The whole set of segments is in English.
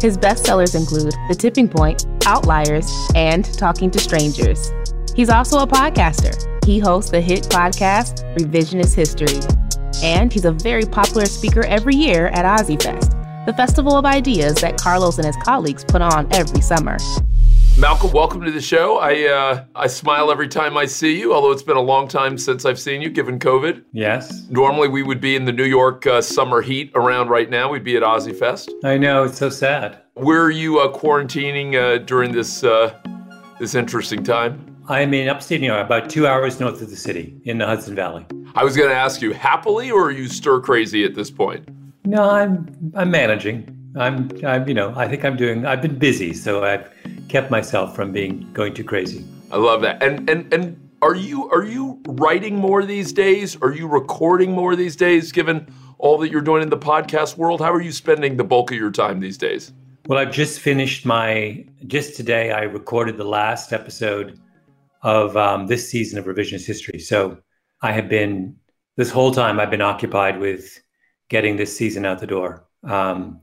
his bestsellers include The Tipping Point, Outliers, and Talking to Strangers. He's also a podcaster. He hosts the hit podcast Revisionist History. And he's a very popular speaker every year at OZY Fest, the festival of ideas that Carlos and his colleagues put on every summer. Malcolm, welcome to the show. I uh, I smile every time I see you, although it's been a long time since I've seen you, given COVID. Yes. Normally, we would be in the New York uh, summer heat around right now. We'd be at OZY Fest. I know it's so sad. Where are you uh, quarantining uh, during this uh, this interesting time? I'm in upstate New York, about two hours north of the city, in the Hudson Valley. I was going to ask you, happily, or are you stir crazy at this point? No, I'm I'm managing. I'm, I'm, you know, I think I'm doing. I've been busy, so I've kept myself from being going too crazy. I love that. And and and are you are you writing more these days? Are you recording more these days? Given all that you're doing in the podcast world, how are you spending the bulk of your time these days? Well, I've just finished my. Just today, I recorded the last episode of um, this season of Revisionist History. So I have been this whole time. I've been occupied with getting this season out the door. Um,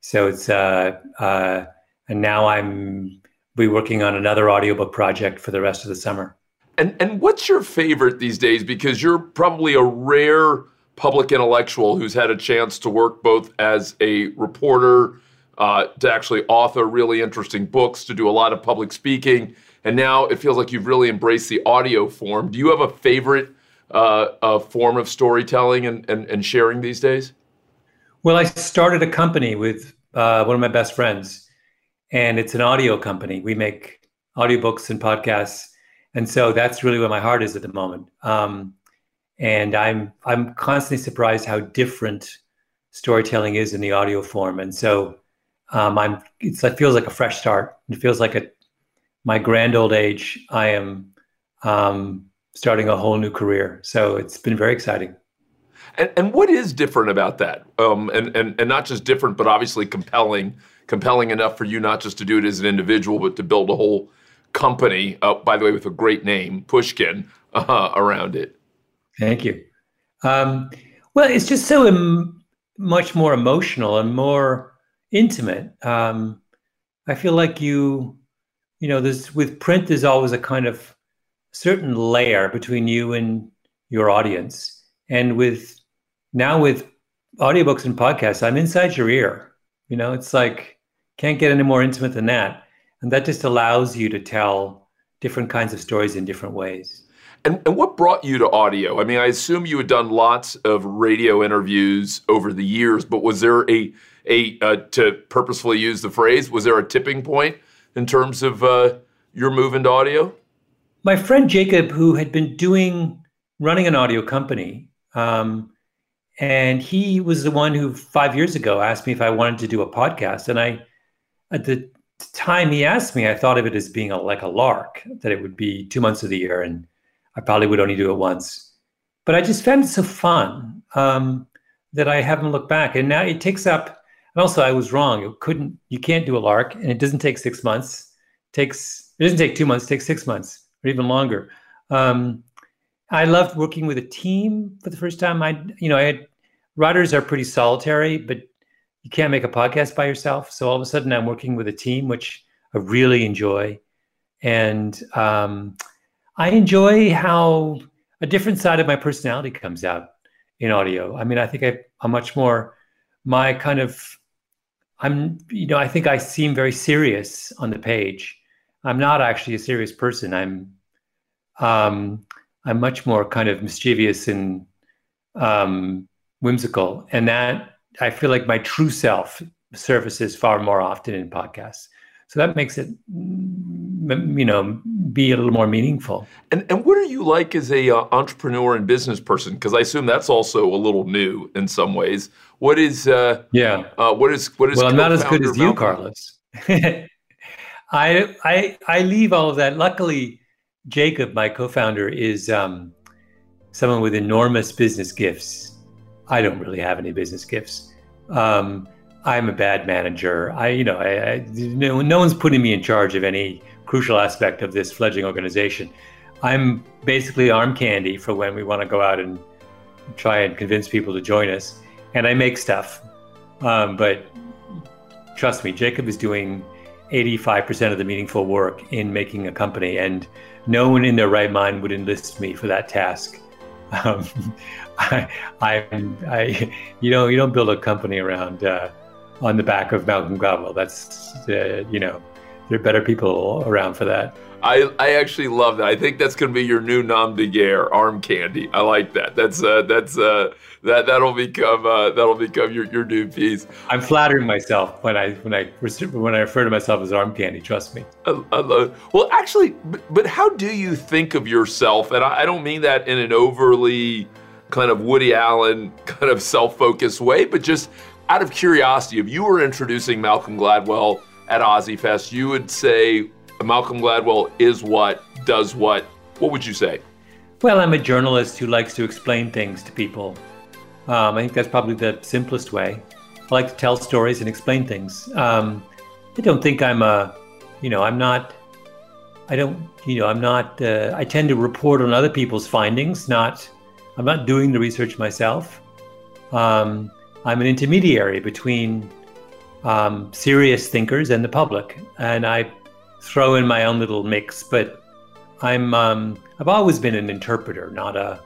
so it's uh, uh, and now I'm be working on another audiobook project for the rest of the summer. And and what's your favorite these days? Because you're probably a rare public intellectual who's had a chance to work both as a reporter, uh, to actually author really interesting books, to do a lot of public speaking, and now it feels like you've really embraced the audio form. Do you have a favorite uh, form of storytelling and, and, and sharing these days? Well, I started a company with uh, one of my best friends, and it's an audio company. We make audiobooks and podcasts, and so that's really where my heart is at the moment. Um, and I'm I'm constantly surprised how different storytelling is in the audio form. And so um, I'm it feels like a fresh start. It feels like a my grand old age. I am um, starting a whole new career. So it's been very exciting. And, and what is different about that? Um, and, and, and not just different, but obviously compelling, compelling enough for you not just to do it as an individual, but to build a whole company, uh, by the way, with a great name, Pushkin, uh, around it. Thank you. Um, well, it's just so Im- much more emotional and more intimate. Um, I feel like you, you know, there's with print, there's always a kind of certain layer between you and your audience. And with now with audiobooks and podcasts, I'm inside your ear. You know, it's like can't get any more intimate than that. And that just allows you to tell different kinds of stories in different ways. And, and what brought you to audio? I mean, I assume you had done lots of radio interviews over the years, but was there a a uh, to purposefully use the phrase? Was there a tipping point in terms of uh, your move into audio? My friend Jacob, who had been doing running an audio company, um, and he was the one who five years ago asked me if I wanted to do a podcast. And I, at the time he asked me, I thought of it as being a, like a lark, that it would be two months of the year. And I probably would only do it once. But I just found it so fun um, that I haven't looked back. And now it takes up. And also, I was wrong. It couldn't. You can't do a lark, and it doesn't take six months. It takes. It doesn't take two months. It takes six months or even longer. Um, I loved working with a team for the first time. I, you know, I had writers are pretty solitary, but you can't make a podcast by yourself. So all of a sudden, I'm working with a team, which I really enjoy, and um, I enjoy how a different side of my personality comes out in audio. I mean, I think I, I'm much more my kind of. I'm, you know, I think I seem very serious on the page. I'm not actually a serious person. I'm, um, I'm much more kind of mischievous and um, whimsical, and that I feel like my true self surfaces far more often in podcasts. So that makes it, you know, be a little more meaningful. And and what are you like as a uh, entrepreneur and business person? Because I assume that's also a little new in some ways. What is? Uh, yeah. Uh, what is? What is? Well, I'm not as good as you, Carlos. I I I leave all of that. Luckily, Jacob, my co-founder, is um, someone with enormous business gifts. I don't really have any business gifts. Um, I'm a bad manager. I, you know, I, I, no, no one's putting me in charge of any crucial aspect of this fledgling organization. I'm basically arm candy for when we want to go out and try and convince people to join us. And I make stuff. Um, but trust me, Jacob is doing 85% of the meaningful work in making a company. And no one in their right mind would enlist me for that task. Um, I, I, I, you know, you don't build a company around uh, on the back of Malcolm Gladwell. That's, uh, you know, there are better people around for that. I, I actually love that. I think that's going to be your new nom de guerre, arm candy. I like that. That's uh, that's uh, that that'll become uh, that'll become your, your new piece. I'm flattering myself when I when I when I refer to myself as arm candy. Trust me. I, I love. Well, actually, but, but, how do you think of yourself? And I, I don't mean that in an overly kind of Woody Allen kind of self-focused way, but just out of curiosity, if you were introducing Malcolm Gladwell at OZY Fest, you would say Malcolm Gladwell is what, does what. What would you say? Well, I'm a journalist who likes to explain things to people. Um, I think that's probably the simplest way. I like to tell stories and explain things. Um, I don't think I'm a, you know, I'm not, I don't, you know, I'm not, uh, I tend to report on other people's findings, not, I'm not doing the research myself. Um, I'm an intermediary between um, serious thinkers and the public, and I throw in my own little mix. But I'm um, I've always been an interpreter, not a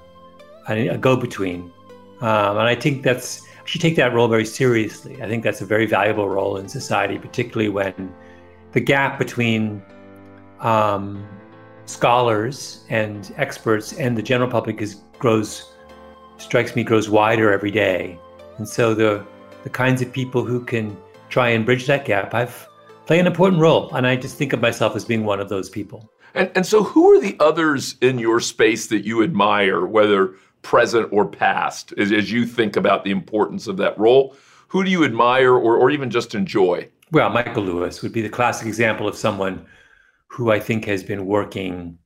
a, go-between, um, and I think that's I should take that role very seriously. I think that's a very valuable role in society, particularly when the gap between um, scholars and experts and the general public is grows strikes me grows wider every day. And so the the kinds of people who can try and bridge that gap, I've play an important role, and I just think of myself as being one of those people. And and so, who are the others in your space that you admire, whether present or past, as, as you think about the importance of that role? Who do you admire, or or even just enjoy? Well, Michael Lewis would be the classic example of someone who I think has been working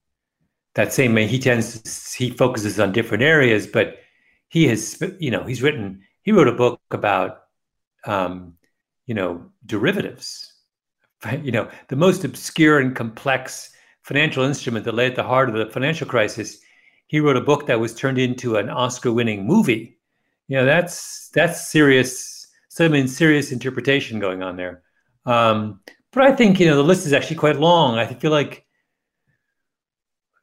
that same way. He tends to, he focuses on different areas, but he has, you know, he's written, he wrote a book about, um, you know, derivatives, you know, the most obscure and complex financial instrument that lay at the heart of the financial crisis. He wrote a book that was turned into an Oscar-winning movie. You know, that's that's serious, some serious interpretation going on there. Um, but I think you know the list is actually quite long. I feel like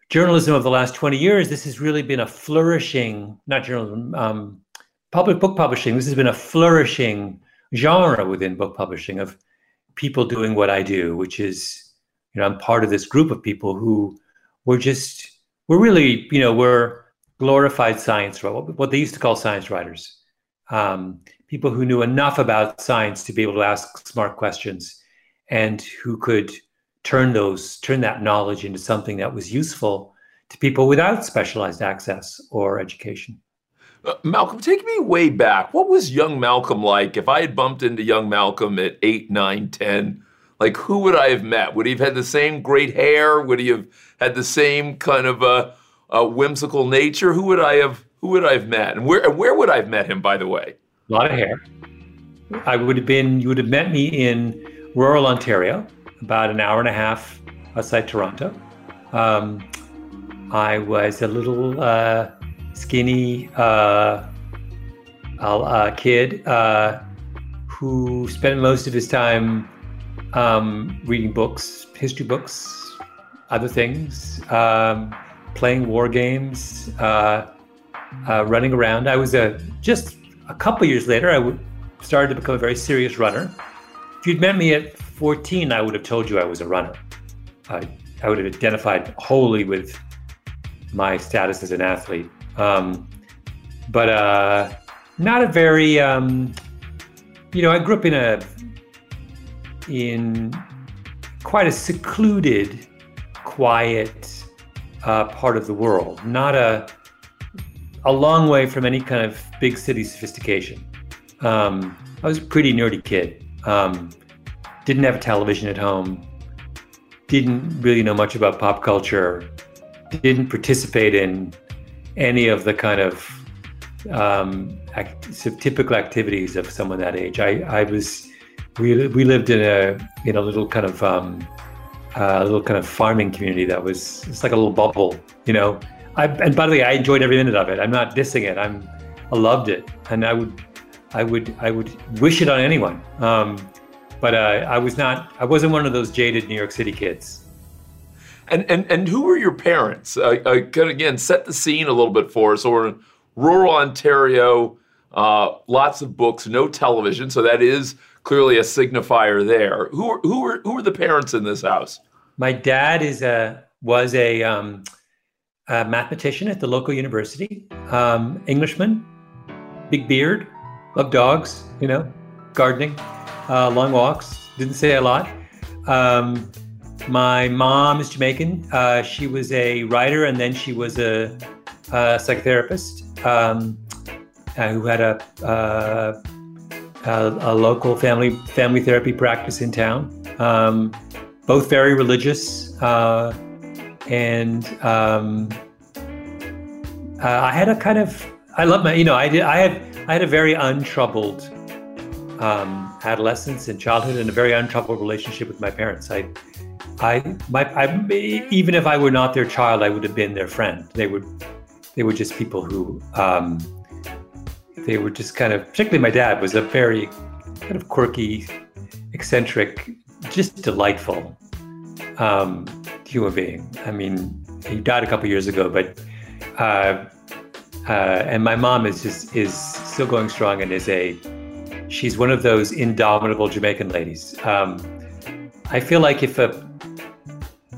journalism of the last 20 years, this has really been a flourishing, not journalism, um, public book publishing. This has been a flourishing genre within book publishing of people doing what I do, which is, you know, I'm part of this group of people who were just, we're really, you know, we're glorified science, what they used to call science writers. Um, people who knew enough about science to be able to ask smart questions and who could turn those turn that knowledge into something that was useful to people without specialized access or education. Uh, Malcolm, take me way back. What was young Malcolm like? If I had bumped into young Malcolm at eight, nine, ten, like who would I have met? Would he have had the same great hair? Would he have had the same kind of a, uh, whimsical nature? Who would I have? Who would I have met? And where? And where would I have met him? By the way, a lot of hair. I would have been. You would have met me in rural Ontario, about an hour and a half outside Toronto. Um, I was a little uh, skinny uh, uh, kid uh, who spent most of his time um, reading books, history books, other things, um, playing war games, uh, uh, running around. I was a just a couple years later. I started to become a very serious runner. If you'd met me at 14, I would have told you I was a runner. I, I would have identified wholly with my status as an athlete. Um, but uh, not a very, um, you know, I grew up in a in quite a secluded, quiet uh, part of the world. Not a a long way from any kind of big city sophistication. Um, I was a pretty nerdy kid. Um, didn't have a television at home. Didn't really know much about pop culture. Didn't participate in any of the kind of um, act- typical activities of someone that age. I, I was we, we lived in a in a little kind of um, uh, little kind of farming community that was it's like a little bubble, you know. I, and by the way, I enjoyed every minute of it. I'm not dissing it. I'm I loved it, and I would I would I would wish it on anyone. Um, but uh, I was not I wasn't one of those jaded New York City kids. And and and who were your parents? Uh, uh, again, set the scene a little bit for us. So we're in rural Ontario, uh, lots of books, no television, so that is clearly a signifier there. Who who are who are the parents in this house? My dad is a was a, um, a mathematician at the local university, um, Englishman, big beard, loved dogs, you know, gardening, uh, long walks. Didn't say a lot. Um, my mom is Jamaican. Uh, she was a writer and then she was a, a psychotherapist um, uh, who had a uh, a, a, local family family therapy practice in town. Um, both very religious, uh, and um, uh, I had a kind of I love my you know I did I had I had a very untroubled um, adolescence and childhood and a very untroubled relationship with my parents. I I my I, even if I were not their child, I would have been their friend. They would they were just people who um, they were just kind of, particularly my dad was a very kind of quirky, eccentric, just delightful um, human being. I mean, he died a couple years ago, but uh, uh, and my mom is just is still going strong and is a she's one of those indomitable Jamaican ladies. Um, I feel like if a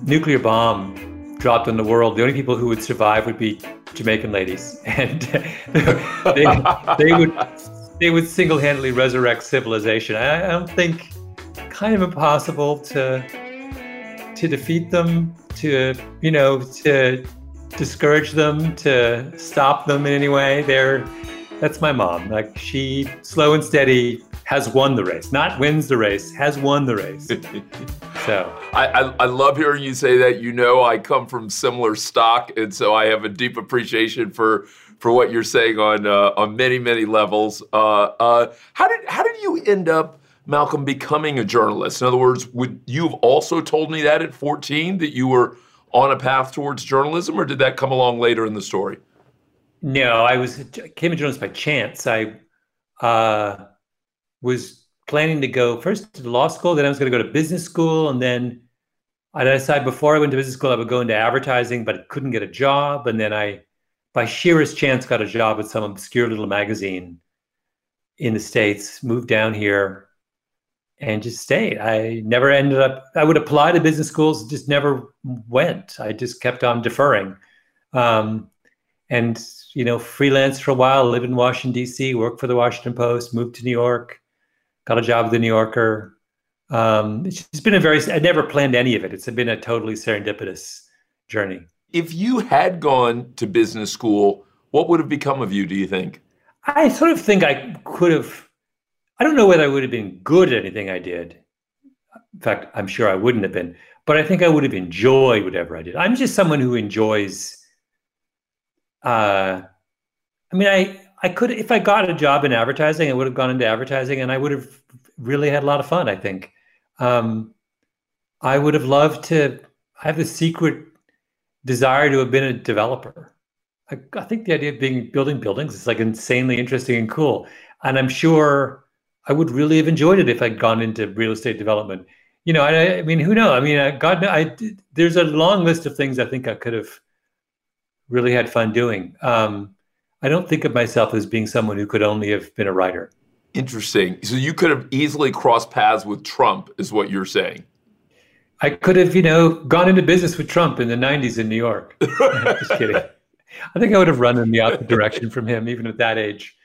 nuclear bomb dropped on the world, the only people who would survive would be Jamaican ladies, and they, they would they would single-handedly resurrect civilization. I, I don't think kind of impossible to to defeat them, to you know, to discourage them, to stop them in any way. They're that's my mom. Like she slow and steady has won the race, not wins the race, has won the race. so I, I, I, love hearing you say that. You know, I come from similar stock, and so I have a deep appreciation for for what you're saying on uh, on many many levels. Uh, uh, how did how did you end up? Malcolm becoming a journalist. In other words, would you have also told me that at 14 that you were on a path towards journalism, or did that come along later in the story? No, I was came a journalism by chance. I uh, was planning to go first to law school, then I was going to go to business school, and then I decided before I went to business school I would go into advertising, but couldn't get a job, and then I, by sheerest chance, got a job at some obscure little magazine in the states. Moved down here, and just stayed. I never ended up. I would apply to business schools, just never went. I just kept on deferring, um, and you know, freelance for a while. Lived in Washington D.C., worked for the Washington Post, moved to New York got a job at the New Yorker. Um, it's been a very, I never planned any of it. It's been a totally serendipitous journey. If you had gone to business school, what would have become of you, do you think? I sort of think I could have, I don't know whether I would have been good at anything I did. In fact, I'm sure I wouldn't have been, but I think I would have enjoyed whatever I did. I'm just someone who enjoys uh, I mean, I I could if I got a job in advertising, I would have gone into advertising, and I would have really had a lot of fun. I think. Um, I would have loved to I have the secret desire to have been a developer. I, I think the idea of being building buildings is like insanely interesting and cool. And I'm sure I would really have enjoyed it if I'd gone into real estate development. You know, I, I mean, who knows? I mean, uh, God, I, there's a long list of things I think I could have really had fun doing. Um, I don't think of myself as being someone who could only have been a writer. Interesting. So you could have easily crossed paths with Trump, is what you're saying. I could have, you know, gone into business with Trump in the 90s in New York. Just kidding. I think I would have run in the opposite direction from him, even at that age,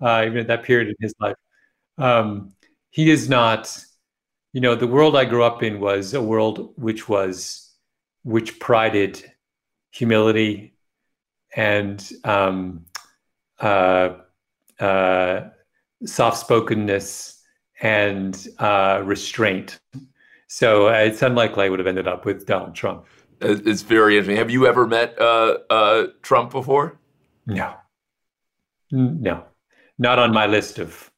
uh, even at that period in his life. Um, he is not, you know, the world I grew up in was a world which was, which prided humility and um, uh, uh, soft spokenness and uh, restraint. So uh, it's unlikely I would have ended up with Donald Trump. It's very interesting. Have you ever met uh, uh, Trump before? No. No. Not on my list of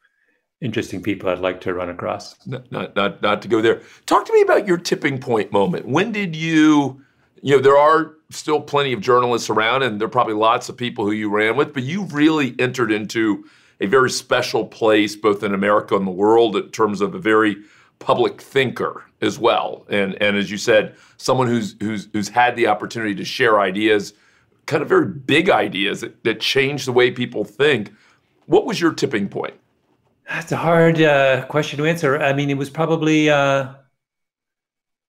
interesting people I'd like to run across. Not, not, not, not to go there. Talk to me about your tipping point moment. When did you, you know, there are still plenty of journalists around and there are probably lots of people who you ran with, but you really entered into a very special place, both in America and the world, in terms of a very public thinker as well. And and as you said, someone who's who's who's had the opportunity to share ideas, kind of very big ideas that, that change the way people think. What was your tipping point? That's a hard uh, question to answer. I mean, it was probably. Uh, I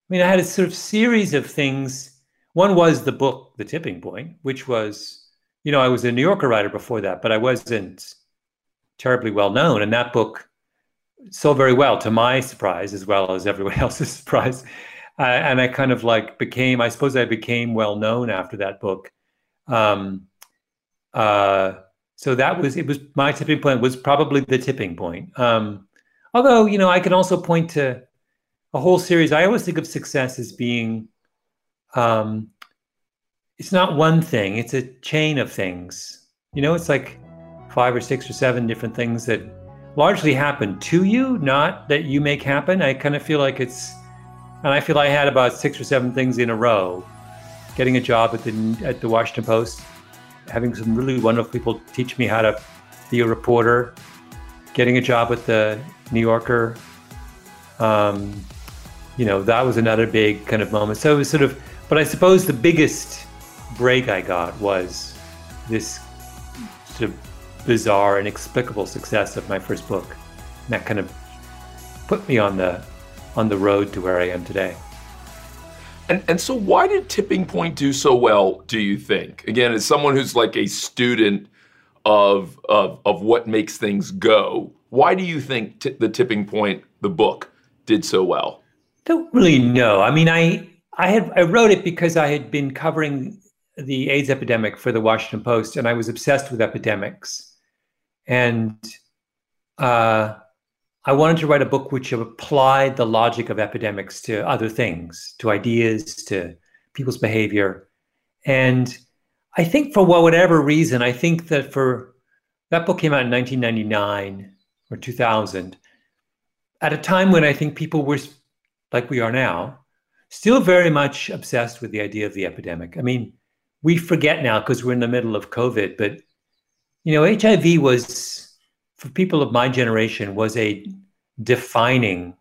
mean, I had a sort of series of things. One was the book, The Tipping Point, which was, you know, I was a New Yorker writer before that, but I wasn't terribly well known. And that book so very well to my surprise as well as everyone else's surprise uh, and i kind of like became i suppose i became well known after that book um, uh, so that was it was my tipping point was probably the tipping point um, although you know i can also point to a whole series i always think of success as being um, it's not one thing it's a chain of things you know it's like five or six or seven different things that largely happen to you, not that you make happen. I kind of feel like it's, and I feel I had about six or seven things in a row. Getting a job at the at the Washington Post, having some really wonderful people teach me how to be a reporter, getting a job with the New Yorker. Um, you know, that was another big kind of moment. So it was sort of, but I suppose the biggest break I got was this sort of bizarre, inexplicable success of my first book. And that kind of put me on the on the road to where I am today. And and so why did Tipping Point do so well, do you think? Again, as someone who's like a student of of of what makes things go, why do you think t- the Tipping Point, the book, did so well? Don't really know. I mean, I I had I wrote it because I had been covering the AIDS epidemic for the Washington Post, and I was obsessed with epidemics. And uh, I wanted to write a book which applied the logic of epidemics to other things, to ideas, to people's behavior. And I think for whatever reason, I think that for that book came out in 1999 or 2000, at a time when I think people were like we are now, still very much obsessed with the idea of the epidemic. I mean, we forget now because we're in the middle of COVID, but you know, HIV was, for people of my generation, was a defining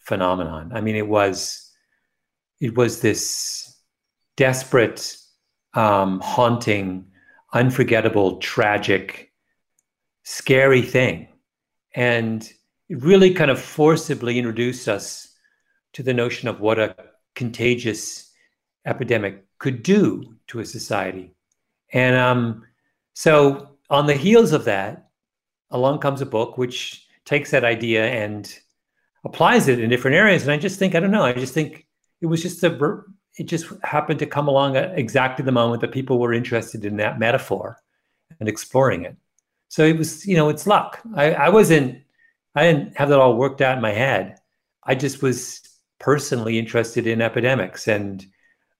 phenomenon. I mean, it was, it was this desperate, um, haunting, unforgettable, tragic, scary thing. And it really kind of forcibly introduced us to the notion of what a contagious epidemic could do to a society. And um, so on the heels of that, along comes a book which takes that idea and applies it in different areas. And I just think, I don't know, I just think it was just a, it just happened to come along at exactly the moment that people were interested in that metaphor and exploring it. So it was, you know, it's luck. I, I wasn't, I didn't have that all worked out in my head. I just was personally interested in epidemics and,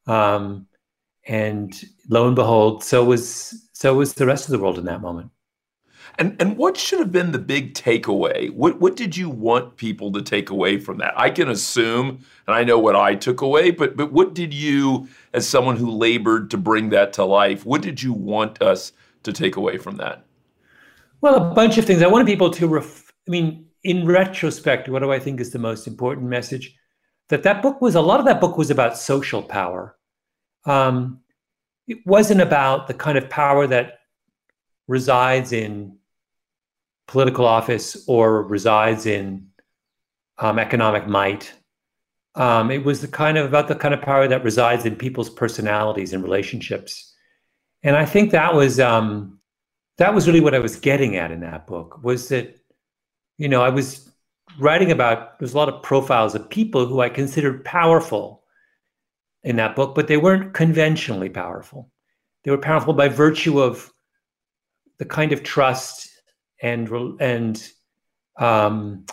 um, and lo and behold, so was so was the rest of the world in that moment. And and what should have been the big takeaway? What what did you want people to take away from that? I can assume, and I know what I took away, but but what did you, as someone who labored to bring that to life, what did you want us to take away from that? Well, a bunch of things. I wanted people to. Ref- I mean, in retrospect, what do I think is the most important message? That that book was a lot of that book was about social power. Um, it wasn't about the kind of power that resides in political office or resides in um, economic might. Um, it was the kind of about the kind of power that resides in people's personalities and relationships, and I think that was um, that was really what I was getting at in that book. Was that you know I was writing about there's a lot of profiles of people who I considered powerful in that book, but they weren't conventionally powerful. They were powerful by virtue of the kind of trust and and um,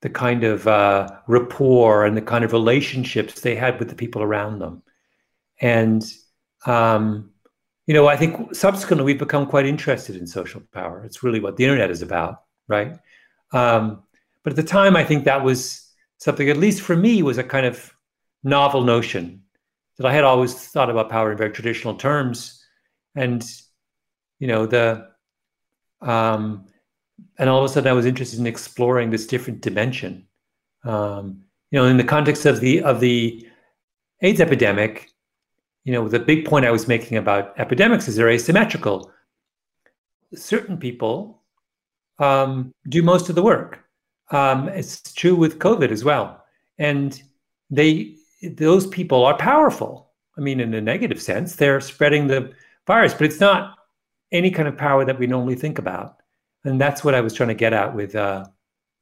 the kind of uh, rapport and the kind of relationships they had with the people around them. And um, you know, I think subsequently we've become quite interested in social power. It's really what the internet is about, right? Um, but at the time, I think that was something, at least for me, was a kind of novel notion that I had always thought about power in very traditional terms. And, you know, the, um, and all of a sudden I was interested in exploring this different dimension. Um, you know, in the context of the, of the AIDS epidemic, you know, the big point I was making about epidemics is they're asymmetrical. Certain people um, do most of the work. Um, it's true with COVID as well, and they those people are powerful. I mean, in a negative sense, they're spreading the virus, but it's not any kind of power that we normally think about, and that's what I was trying to get at with uh,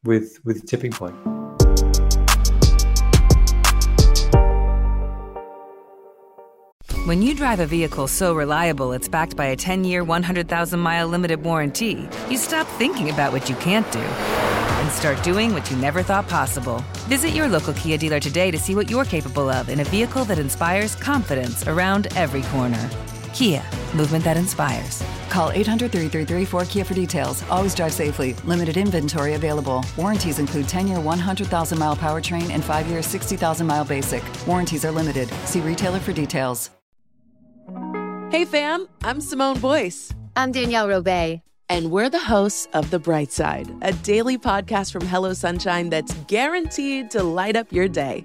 with with tipping point. When you drive a vehicle so reliable it's backed by a 10 year, 100,000 mile limited warranty, you stop thinking about what you can't do and start doing what you never thought possible. Visit your local Kia dealer today to see what you're capable of in a vehicle that inspires confidence around every corner. Kia, movement that inspires. Call 800 333 4KIA for details. Always drive safely. Limited inventory available. Warranties include 10 year 100,000 mile powertrain and 5 year 60,000 mile basic. Warranties are limited. See retailer for details. Hey, fam, I'm Simone Boyce. I'm Danielle Robay. And we're the hosts of The Bright Side, a daily podcast from Hello Sunshine that's guaranteed to light up your day.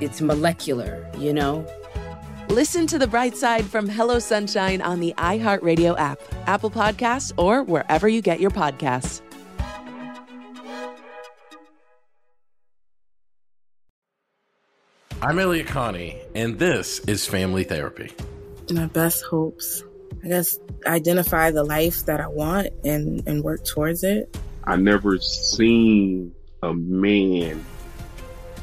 it's molecular, you know? Listen to the bright side from Hello Sunshine on the iHeartRadio app, Apple Podcasts, or wherever you get your podcasts. I'm Elliott Connie, and this is Family Therapy. My best hopes I guess, identify the life that I want and, and work towards it. I never seen a man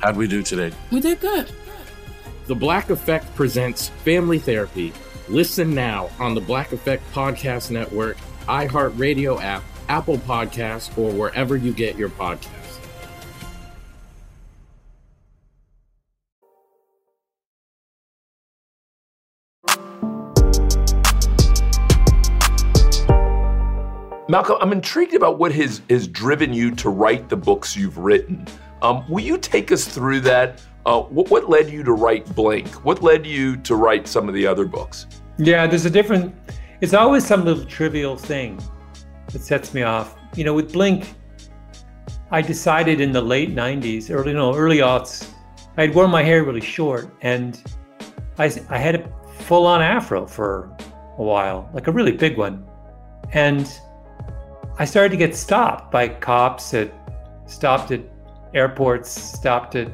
how'd we do today? We did good. The Black Effect presents Family Therapy. Listen now on the Black Effect Podcast Network, iHeartRadio app, Apple Podcasts, or wherever you get your podcasts. Malcolm, I'm intrigued about what has, has driven you to write the books you've written. Um, will you take us through that? Uh, what, what led you to write Blink? What led you to write some of the other books? Yeah, there's a different. it's always some little trivial thing that sets me off. You know, with Blink, I decided in the late 90s, early, no, early aughts, I had worn my hair really short and I, I had a full on afro for a while, like a really big one. And I started to get stopped by cops at stopped at airports, stopped it.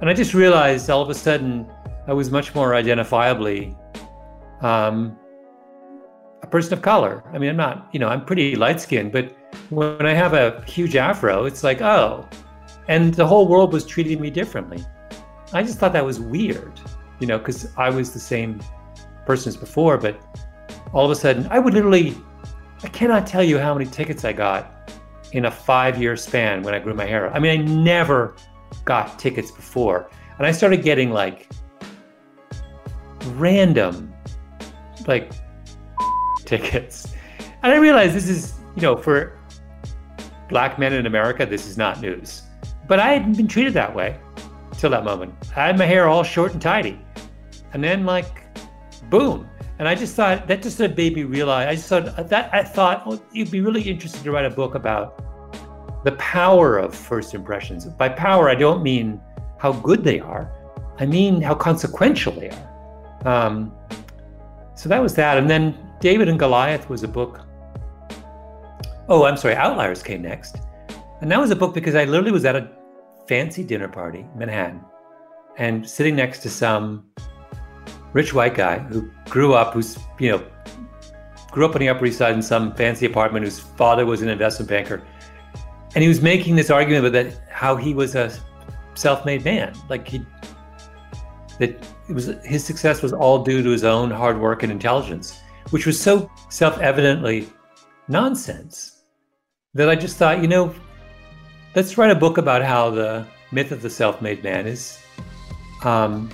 and I just realized all of a sudden I was much more identifiably um, a person of color. I mean, I'm not, you know, I'm pretty light skinned, but when I have a huge afro, it's like, oh, and the whole world was treating me differently. I just thought that was weird, you know, because I was the same person as before, but all of a sudden, I would literally, I cannot tell you how many tickets I got in a five year span when I grew my hair. I mean, I never got tickets before. And I started getting like random, like tickets. And I realized this is, you know, for black men in America, this is not news. But I hadn't been treated that way till that moment. I had my hair all short and tidy. And then like, boom. And I just thought that just made me realize. I just thought that I thought oh, you'd be really interested to write a book about the power of first impressions. By power, I don't mean how good they are. I mean how consequential they are. Um, so that was that. And then David and Goliath was a book. Oh, I'm sorry, Outliers came next. And that was a book because I literally was at a fancy dinner party in Manhattan and sitting next to some rich white guy who grew up, who's, you know, grew up on the Upper East Side in some fancy apartment, whose father was an investment banker. And he was making this argument about that how he was a self-made man. Like he that it was his success was all due to his own hard work and intelligence which was so self-evidently nonsense that i just thought you know let's write a book about how the myth of the self-made man is um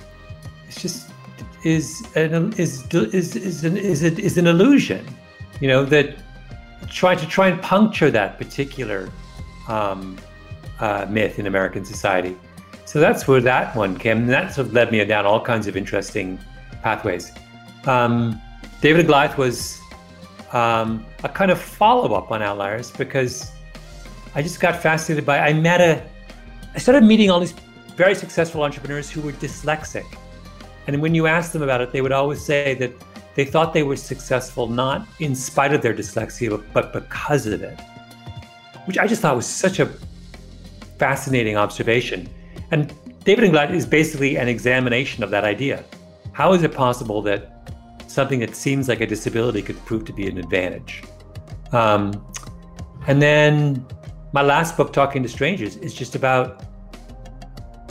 it's just is an is is is an, is, an illusion you know that trying to try and puncture that particular um, uh, myth in American society. So that's where that one came. And that sort of led me down all kinds of interesting pathways. Um, David Goliath was um, a kind of follow up on Outliers because I just got fascinated by. I met a, I started meeting all these very successful entrepreneurs who were dyslexic, and when you asked them about it, they would always say that they thought they were successful not in spite of their dyslexia, but, because of it which I just thought was such a fascinating observation. And David and Goliath is basically an examination of that idea. How is it possible that something that seems like a disability could prove to be an advantage? Um, and then my last book, Talking to Strangers, is just about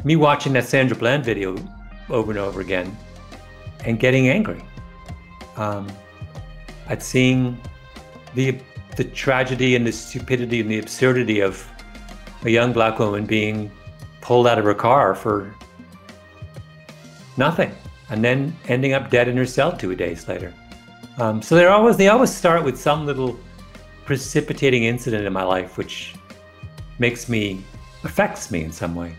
me watching that Sandra Bland video over and over again and getting angry um, at seeing the the tragedy and the stupidity and the absurdity of a young black woman being pulled out of her car for nothing and then ending up dead in her cell two days later. Um, so they always they always start with some little precipitating incident in my life which makes me affects me in some way.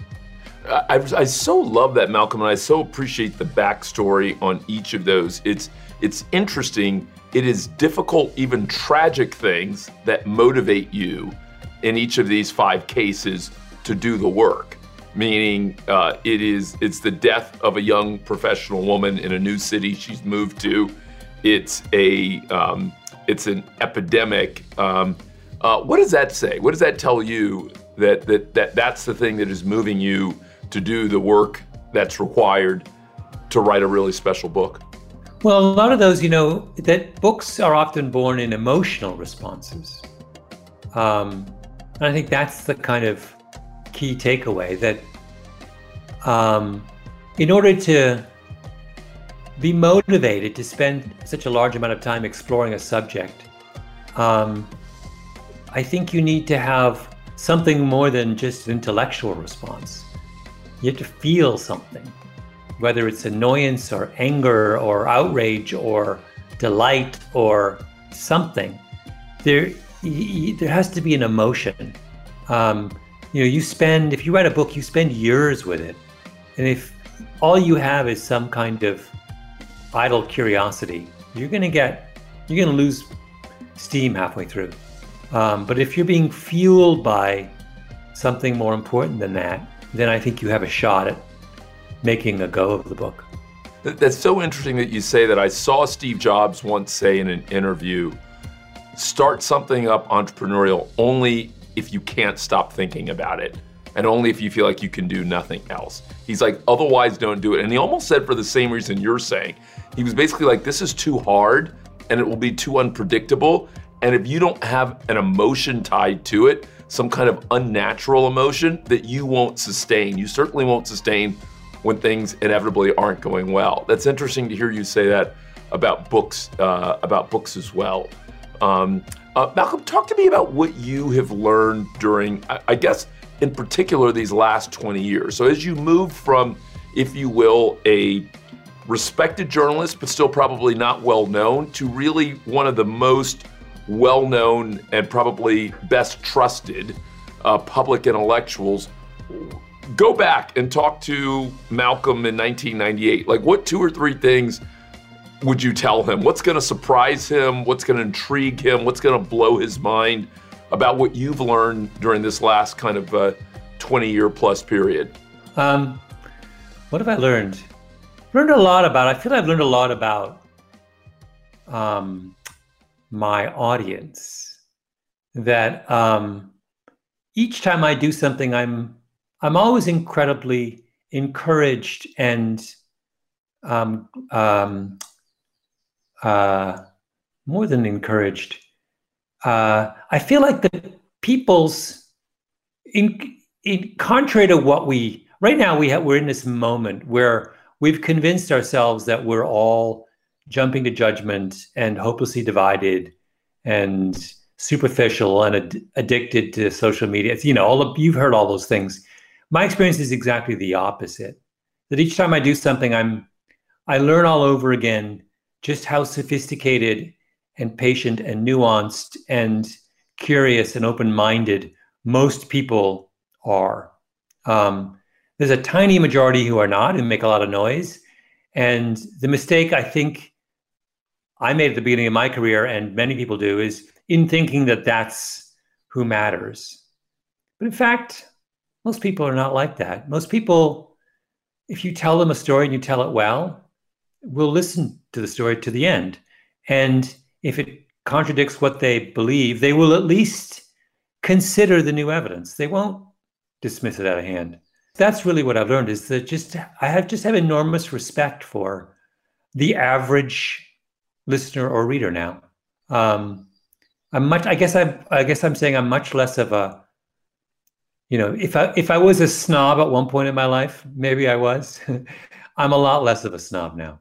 I, I so love that Malcolm, and I so appreciate the backstory on each of those. It's it's interesting it is difficult, even tragic things that motivate you in each of these five cases to do the work. Meaning, uh, it is it's the death of a young professional woman in a new city she's moved to. It's a um, it's an epidemic. Um, uh, what does that say? What does that tell you that that that that's the thing that is moving you to do the work that's required to write a really special book? Well, a lot of those, you know, that books are often born in emotional responses. Um, and I think that's the kind of key takeaway that um, in order to be motivated to spend such a large amount of time exploring a subject, um, I think you need to have something more than just an intellectual response. You have to feel something whether it's annoyance or anger or outrage or delight or something, there there has to be an emotion. Um, you know, you spend if you write a book, you spend years with it, and if all you have is some kind of idle curiosity, you're going to get you're going to lose steam halfway through. Um, but if you're being fueled by something more important than that, then I think you have a shot at making a go of the book. That's so interesting that you say that. I saw Steve Jobs once say in an interview start something up entrepreneurial only if you can't stop thinking about it and only if you feel like you can do nothing else. He's like, otherwise, don't do it. And he almost said for the same reason you're saying. He was basically like, this is too hard and it will be too unpredictable. And if you don't have an emotion tied to it, some kind of unnatural emotion that you won't sustain, you certainly won't sustain when things inevitably aren't going well. That's interesting to hear you say that about books, uh, about books as well. Um, uh, Malcolm, talk to me about what you have learned during, I, I guess, in particular, these last 20 years. So as you move from, if you will, a respected journalist, but still probably not well known, to really one of the most well known and probably best trusted uh, public intellectuals. Go back and talk to Malcolm in 1998. Like, what two or three things would you tell him? What's going to surprise him? What's going to intrigue him? What's going to blow his mind about what you've learned during this last kind of uh, 20 year plus period? Um, what have I learned? Learned a lot about. I feel I've learned a lot about um, my audience. That um, each time I do something, I'm I'm always incredibly encouraged and um, um, uh, more than encouraged. Uh, I feel like the people's, in, in contrary to what we right now, we have, we're in this moment where we've convinced ourselves that we're all jumping to judgment and hopelessly divided and superficial and ad- addicted to social media. It's, you know, all of, you've heard all those things. My experience is exactly the opposite. That each time I do something, I'm I learn all over again just how sophisticated and patient and nuanced and curious and open-minded most people are. Um, there's a tiny majority who are not and make a lot of noise. And the mistake I think I made at the beginning of my career, and many people do, is in thinking that that's who matters. But in fact, most people are not like that. Most people, if you tell them a story and you tell it well, will listen to the story to the end. And if it contradicts what they believe, they will at least consider the new evidence. They won't dismiss it out of hand. That's really what I've learned is that just I have just have enormous respect for the average listener or reader now. Um, I'm much. I guess I'm. I guess I'm saying I'm much less of a. You know, if I if I was a snob at one point in my life, maybe I was. I'm a lot less of a snob now.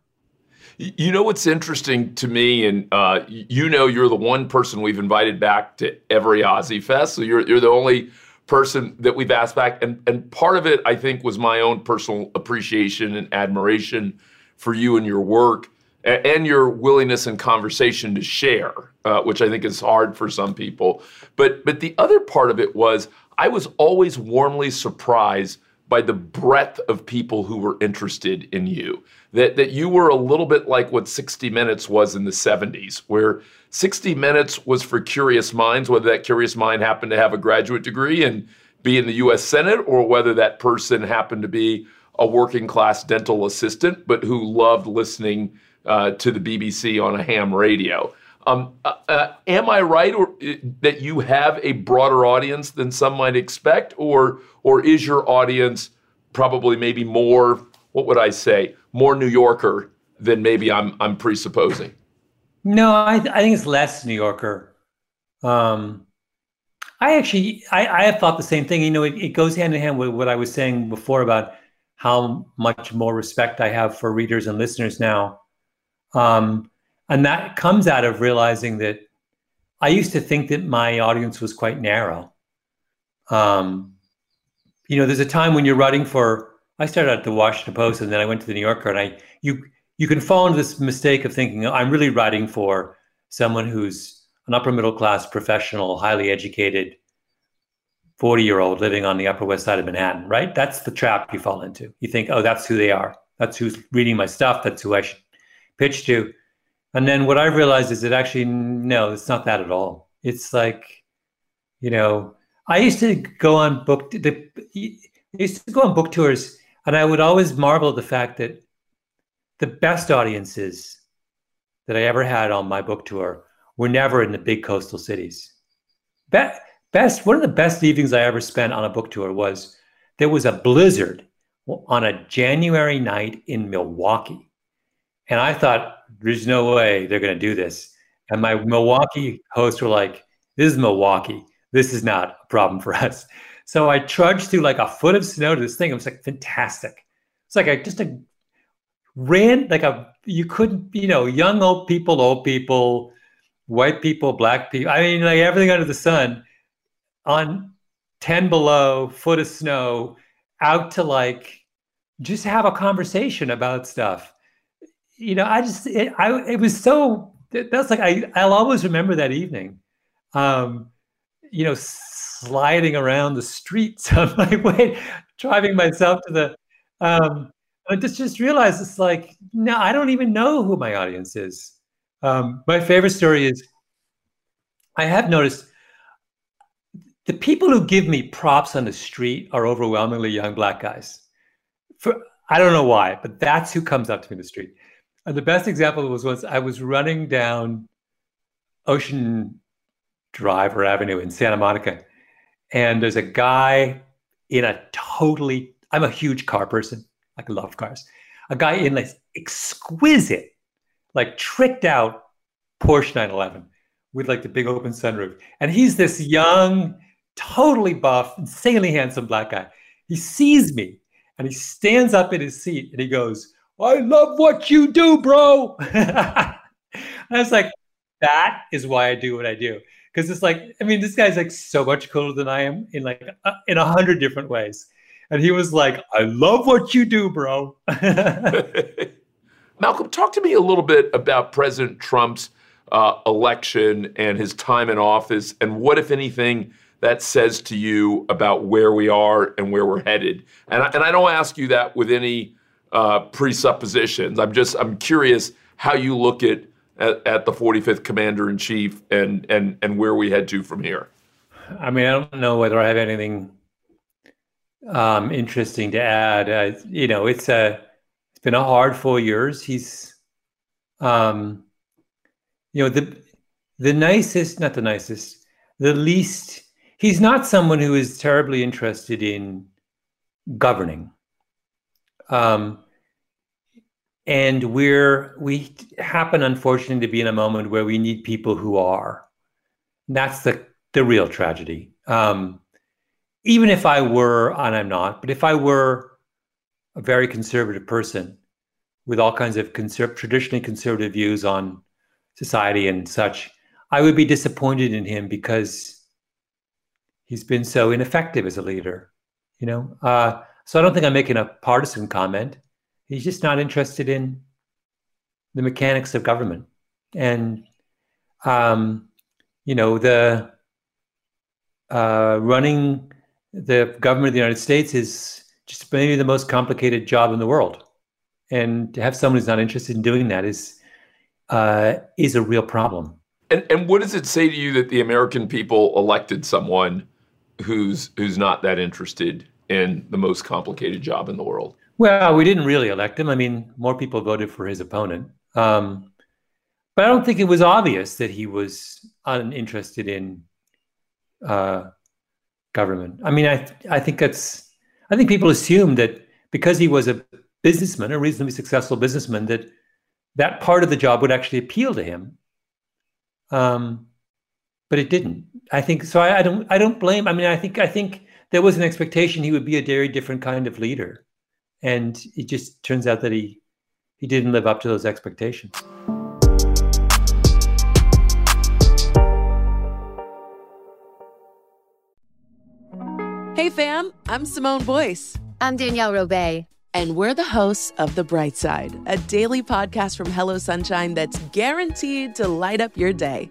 You know what's interesting to me, and uh, you know you're the one person we've invited back to every OZY Fest. So you're you're the only person that we've asked back, and and part of it I think was my own personal appreciation and admiration for you and your work, and, your willingness and conversation to share, uh, which I think is hard for some people. But but the other part of it was I was always warmly surprised by the breadth of people who were interested in you. That, that you were a little bit like what 60 Minutes was in the 70s, where 60 Minutes was for curious minds, whether that curious mind happened to have a graduate degree and be in the US Senate, or whether that person happened to be a working class dental assistant, but who loved listening uh, to the BBC on a ham radio. Um, uh, uh, am I right, or uh, that you have a broader audience than some might expect, or or is your audience probably maybe more? What would I say? More New Yorker than maybe I'm I'm presupposing. No, I, th- I think it's less New Yorker. Um, I actually I, I have thought the same thing. You know, it, it goes hand in hand with what I was saying before about how much more respect I have for readers and listeners now. Um, and that comes out of realizing that I used to think that my audience was quite narrow. Um, you know, there's a time when you're writing for. I started at the Washington Post, and then I went to the New Yorker, and I you you can fall into this mistake of thinking I'm really writing for someone who's an upper middle class professional, highly educated, 40 year old living on the Upper West Side of Manhattan, right? That's the trap you fall into. You think, oh, that's who they are. That's who's reading my stuff. That's who I should pitch to. And then what I realized is that actually, no, it's not that at all. It's like, you know, I used to go on book the I used to go on book tours, and I would always marvel at the fact that the best audiences that I ever had on my book tour were never in the big coastal cities. Be- best one of the best evenings I ever spent on a book tour was there was a blizzard on a January night in Milwaukee. And I thought, there's no way they're going to do this. And my Milwaukee hosts were like, this is Milwaukee. This is not a problem for us. So I trudged through like a foot of snow to this thing. It was like fantastic. It's like I just a ran like a you couldn't you know young old people, old people, white people, black people. I mean like everything under the sun on ten below, foot of snow, out to like just have a conversation about stuff. You know, I just it, I it was so that's like I I'll always remember that evening. Um, you know, sliding around the streets on my way, driving myself to the um I just just realized it's like no, I don't even know who my audience is. Um, my favorite story is I have noticed the people who give me props on the street are overwhelmingly young black guys. For I don't know why, but that's who comes up to me in the street. And the best example was once I was running down Ocean Drive or Avenue in Santa Monica, and there's a guy in a totally I'm a huge car person. I love cars. A guy in like exquisite, like tricked out Porsche 911 with like the big open sunroof. And he's this young, totally buff, insanely handsome black guy. He sees me and he stands up in his seat and he goes, I love what you do, bro. I was like, that is why I do what I do. Because it's like, I mean, this guy's like so much cooler than I am in like uh, in a hundred different ways. And he was like, I love what you do, bro. Malcolm, talk to me a little bit about President Trump's uh, election and his time in office, and what, if anything, that says to you about where we are and where we're headed. And I, and I don't ask you that with any uh, presuppositions. I'm just I'm curious how you look at at, at the 45th Commander in Chief and and and where we head to from here. I mean, I don't know whether I have anything um, interesting to add. Uh, you know, it's a it's been a hard four years. He's, um, you know, the the nicest, not the nicest, the least. He's not someone who is terribly interested in governing. Um, and we're we happen unfortunately to be in a moment where we need people who are. That's the the real tragedy. Um, even if I were, and I'm not, but if I were a very conservative person with all kinds of conser- traditionally conservative views on society and such, I would be disappointed in him because he's been so ineffective as a leader. You know, uh, so I don't think I'm making a partisan comment. He's just not interested in the mechanics of government, and um, you know the uh, running the government of the United States is just maybe the most complicated job in the world, and to have someone who's not interested in doing that is uh, is a real problem. And and what does it say to you that the American people elected someone who's who's not that interested in the most complicated job in the world? Well, we didn't really elect him. I mean, more people voted for his opponent. Um, but I don't think it was obvious that he was uninterested in uh, government. I mean, I I think that's I think people assumed that because he was a businessman, a reasonably successful businessman, that that part of the job would actually appeal to him. Um, but it didn't. I think so. I, I don't. I don't blame. I mean, I think. I think there was an expectation he would be a very different kind of leader, and it just turns out that he he didn't live up to those expectations. Hey, fam, I'm Simone Boyce. I'm Danielle Robay. And we're the hosts of The Bright Side, a daily podcast from Hello Sunshine that's guaranteed to light up your day.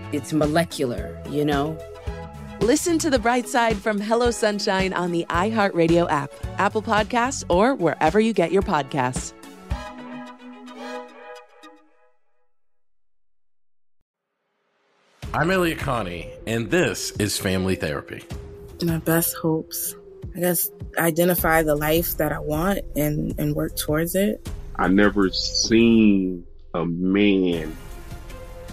it's molecular, you know? Listen to the bright side from Hello Sunshine on the iHeartRadio app, Apple Podcasts, or wherever you get your podcasts. I'm Elliott Connie, and this is Family Therapy. My best hopes. I guess identify the life that I want and, and work towards it. I never seen a man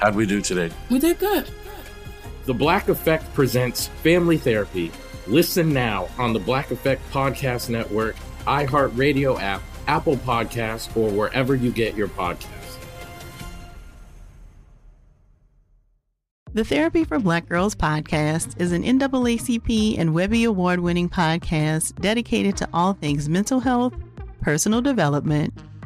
how'd we do today? We did good. The Black Effect presents Family Therapy. Listen now on the Black Effect Podcast Network, iHeartRadio app, Apple Podcasts, or wherever you get your podcasts. The Therapy for Black Girls podcast is an NAACP and Webby Award winning podcast dedicated to all things mental health, personal development,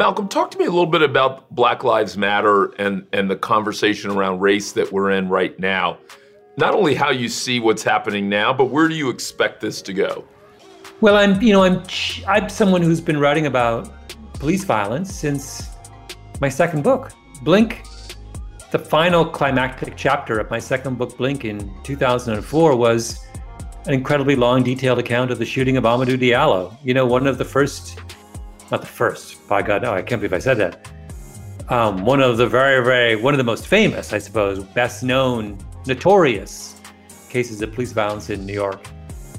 Malcolm, talk to me a little bit about Black Lives Matter and, and the conversation around race that we're in right now. Not only how you see what's happening now, but where do you expect this to go? Well, I'm, you know, I'm, I'm someone who's been writing about police violence since my second book, Blink. The final climactic chapter of my second book, Blink, in 2004 was an incredibly long, detailed account of the shooting of Amadou Diallo. You know, one of the first not the first, by God, no, I can't believe I said that. Um, one of the very, very, one of the most famous, I suppose, best known, notorious cases of police violence in New York.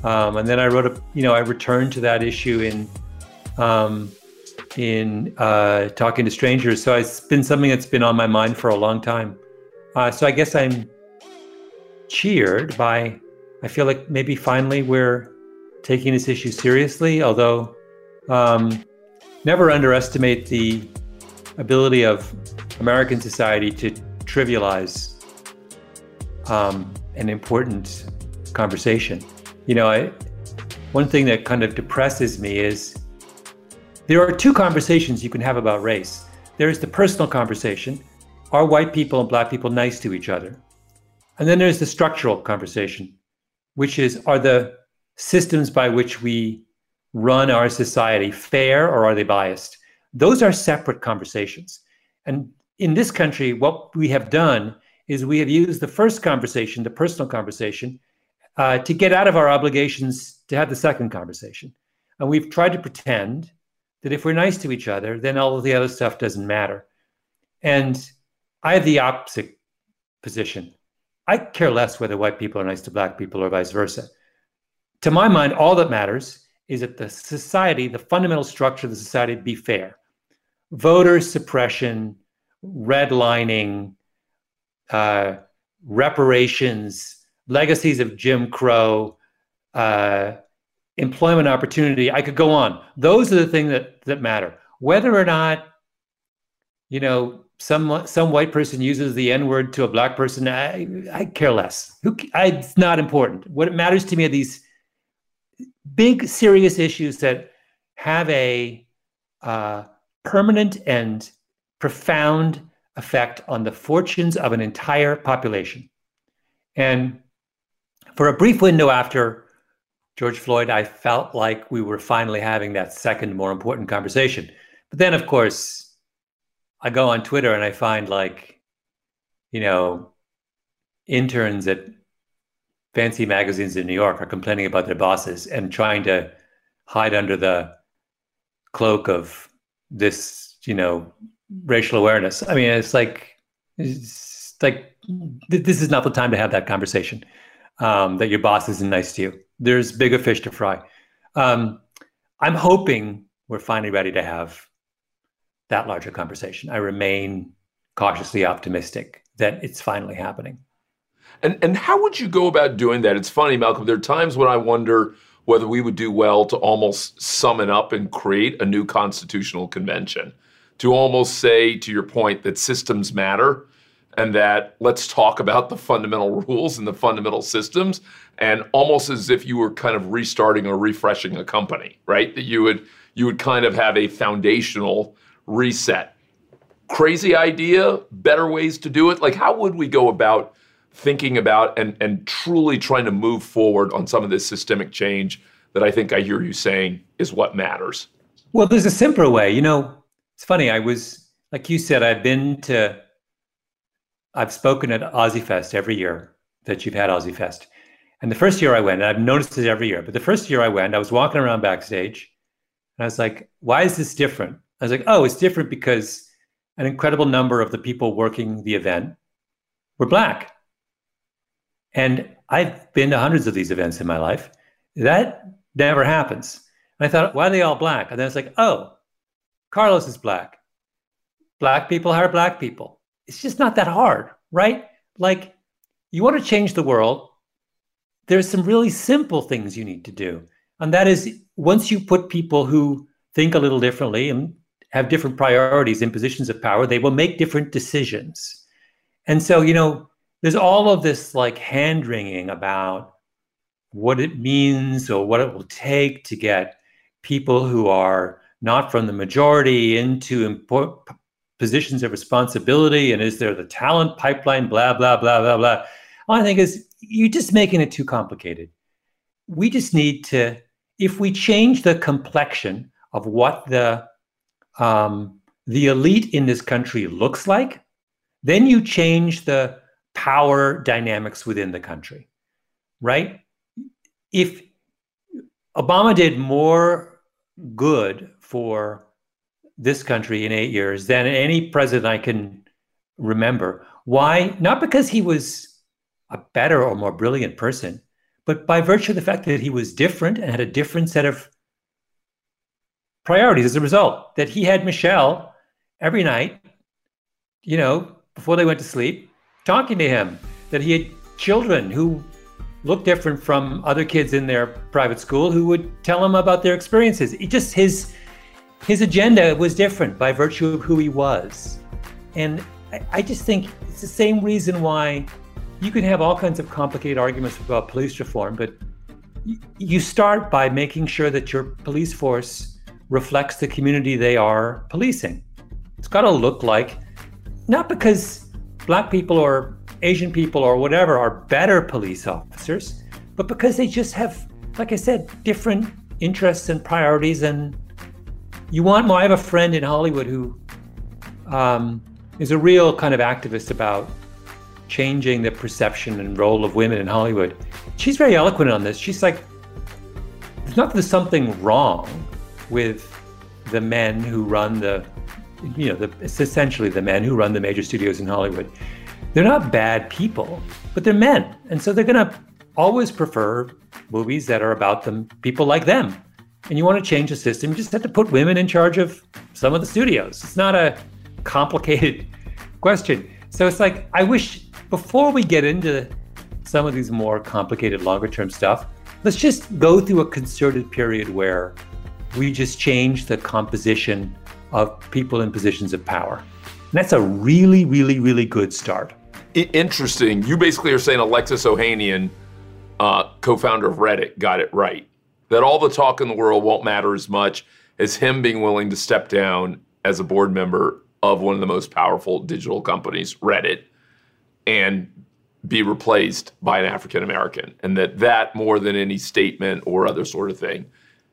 Um, and then I wrote a, you know, I returned to that issue in, um, in uh, talking to strangers. So it's been something that's been on my mind for a long time. Uh, so I guess I'm cheered by. I feel like maybe finally we're taking this issue seriously, although um, never underestimate the ability of American society to trivialize um, an important conversation. You know, I, one thing that kind of depresses me is there are two conversations you can have about race. There's the personal conversation are white people and black people nice to each other? And then there's the structural conversation, which is are the systems by which we run our society fair or are they biased? Those are separate conversations. And in this country, what we have done is we have used the first conversation, the personal conversation, uh, to get out of our obligations to have the second conversation. And we've tried to pretend that if we're nice to each other, then all of the other stuff doesn't matter. And I have the opposite position. I care less whether white people are nice to black people or vice versa. To my mind, all that matters is that the society, the fundamental structure of the society, be fair. Voter suppression, redlining, uh, reparations, legacies of Jim Crow, uh, employment opportunity. I could go on. Those are the things that that matter. Whether or not, you know, some some white person uses the N word to a black person, I, I care less. Who I, it's not important. What matters to me are these big, serious issues that have a uh, permanent and profound effect on the fortunes of an entire population. And for a brief window after George Floyd, I felt like we were finally having that second, more important conversation. But then, of course, I go on Twitter and I find like, you know, interns at fancy magazines in New York are complaining about their bosses and trying to hide under the cloak of this, you know, racial awareness. I mean, it's like, it's like th- this is not the time to have that conversation. Um, that your boss isn't nice to you. There's bigger fish to fry. Um, I'm hoping we're finally ready to have that larger conversation. I remain cautiously optimistic that it's finally happening. And and how would you go about doing that? It's funny, Malcolm. There are times when I wonder whether we would do well to almost summon up and create a new constitutional convention to almost say, to your point, that systems matter and that let's talk about the fundamental rules and the fundamental systems and almost as if you were kind of restarting or refreshing a company right that you would you would kind of have a foundational reset crazy idea better ways to do it like how would we go about thinking about and and truly trying to move forward on some of this systemic change that i think i hear you saying is what matters well there's a simpler way you know it's funny i was like you said i've been to I've spoken at OZY Fest every year that you've had OZY Fest, And the first year I went, and I've noticed it every year, but the first year I went, I was walking around backstage and I was like, why is this different? I was like, oh, it's different because an incredible number of the people working the event were Black. And I've been to hundreds of these events in my life. That never happens. And I thought, why are they all Black? And then it's like, oh, Carlos is Black. Black people hire Black people it's just not that hard, right? Like you want to change the world, there's some really simple things you need to do. And that is once you put people who think a little differently and have different priorities in positions of power, they will make different decisions. And so, you know, there's all of this like hand wringing about what it means or what it will take to get people who are not from the majority into important positions of responsibility and is there the talent pipeline blah blah blah blah blah. All i think is you're just making it too complicated. We just need to if we change the complexion of what the um, the elite in this country looks like then you change the power dynamics within the country right if obama did more good for this country in eight years than any president I can remember. Why? Not because he was a better or more brilliant person, but by virtue of the fact that he was different and had a different set of priorities as a result. That he had Michelle every night, you know, before they went to sleep, talking to him. That he had children who looked different from other kids in their private school who would tell him about their experiences. He just his his agenda was different by virtue of who he was. And I, I just think it's the same reason why you can have all kinds of complicated arguments about police reform, but you start by making sure that your police force reflects the community they are policing. It's got to look like, not because Black people or Asian people or whatever are better police officers, but because they just have, like I said, different interests and priorities and you want more. I have a friend in Hollywood who um, is a real kind of activist about changing the perception and role of women in Hollywood. She's very eloquent on this. She's like, there's not that there's something wrong with the men who run the, you know, the, it's essentially the men who run the major studios in Hollywood. They're not bad people, but they're men. And so they're going to always prefer movies that are about them, people like them and you want to change the system, you just have to put women in charge of some of the studios. It's not a complicated question. So it's like, I wish before we get into some of these more complicated, longer term stuff. Let's just go through a concerted period where we just change the composition of people in positions of power. And that's a really, really, really good start. Interesting. You basically are saying Alexis Ohanian, uh, co founder of Reddit, got it right. That all the talk in the world won't matter as much as him being willing to step down as a board member of one of the most powerful digital companies, Reddit, and be replaced by an African American. And that that, more than any statement or other sort of thing,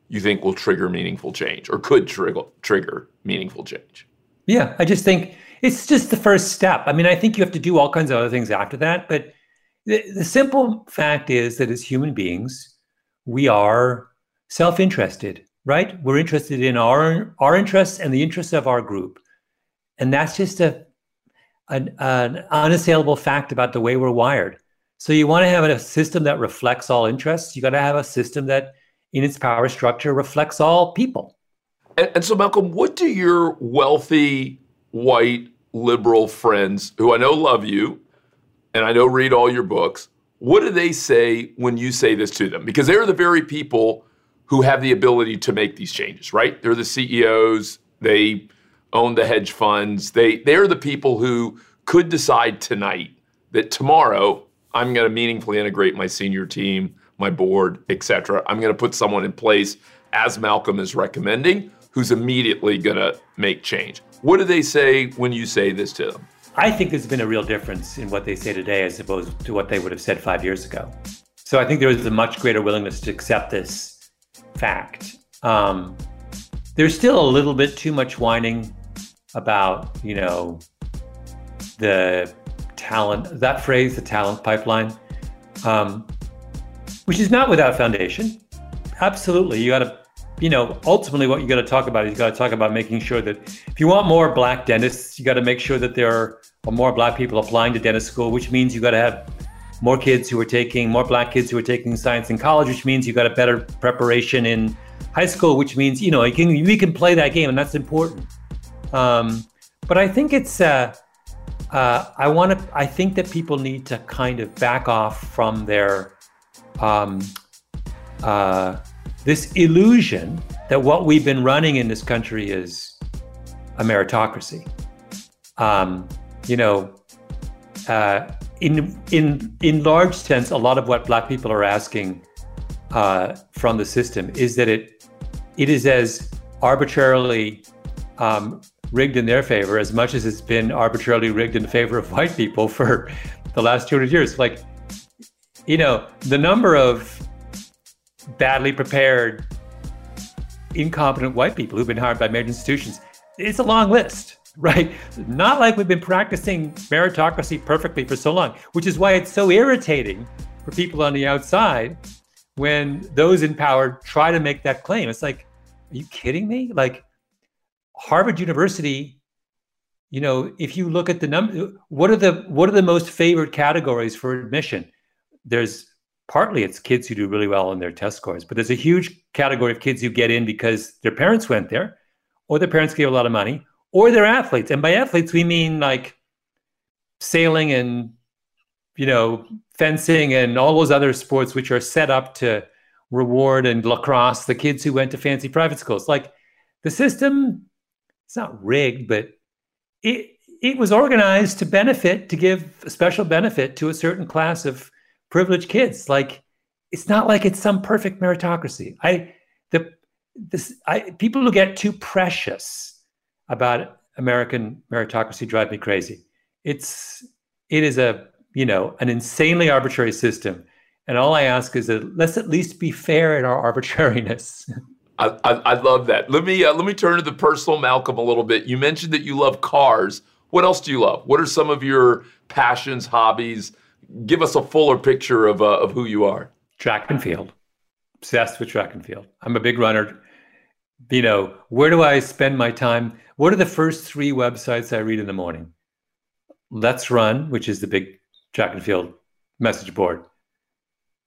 you think will trigger meaningful change or could trigger, trigger meaningful change. Yeah, I just think it's just the first step. I mean, I think you have to do all kinds of other things after that. But the, the simple fact is that as human beings, we are self interested, right? We're interested in our, our interests and the interests of our group. And that's just a, an, an unassailable fact about the way we're wired. So you want to have a system that reflects all interests. You got to have a system that, in its power structure, reflects all people. And, and so, Malcolm, what do your wealthy white liberal friends who I know love you and I know read all your books, what do they say when you say this to them? Because they're the very people who have the ability to make these changes, right? They're the CEOs, they own the hedge funds. They they're the people who could decide tonight that tomorrow I'm going to meaningfully integrate my senior team, my board, etc. I'm going to put someone in place as Malcolm is recommending who's immediately going to make change. What do they say when you say this to them? I think there's been a real difference in what they say today as opposed to what they would have said five years ago. So I think there is a much greater willingness to accept this fact. Um, there's still a little bit too much whining about, you know, the talent, that phrase, the talent pipeline, um, which is not without foundation. Absolutely. You got to you know, ultimately what you got to talk about is you got to talk about making sure that if you want more black dentists, you got to make sure that there are more black people applying to dentist school, which means you got to have more kids who are taking more black kids who are taking science in college, which means you got a better preparation in high school, which means you know you can we can play that game, and that's important. Um, but I think it's uh, uh, I want to I think that people need to kind of back off from their um, uh, this illusion that what we've been running in this country is a meritocracy. Um, you know, uh, in in in large sense, a lot of what Black people are asking uh, from the system is that it it is as arbitrarily um, rigged in their favor as much as it's been arbitrarily rigged in favor of white people for the last 200 years. Like, you know, the number of badly prepared, incompetent white people who've been hired by major institutions. It's a long list, right? Not like we've been practicing meritocracy perfectly for so long, which is why it's so irritating for people on the outside when those in power try to make that claim. It's like, are you kidding me? Like Harvard University, you know, if you look at the number, what are the what are the most favored categories for admission? There's partly it's kids who do really well on their test scores, but there's a huge category of kids who get in because their parents went there, or their parents gave a lot of money, or they're athletes. And by athletes, we mean like sailing and you know fencing and all those other sports which are set up to reward and lacrosse the kids who went to fancy private schools. Like the system, it's not rigged, but it it was organized to benefit to give a special benefit to a certain class of privileged kids. Like it's not like it's some perfect meritocracy. I the this I people who get too precious about American meritocracy drive me crazy. It's it is a you know an insanely arbitrary system, and all I ask is that let's at least be fair in our arbitrariness. I, I, I love that. Let me uh, let me turn to the personal Malcolm a little bit. You mentioned that you love cars. What else do you love? What are some of your passions, hobbies? Give us a fuller picture of, uh, of who you are. Track and field. Obsessed with track and field. I'm a big runner. You know, where do I spend my time? What are the first three websites I read in the morning? Let's Run, which is the big track and field message board,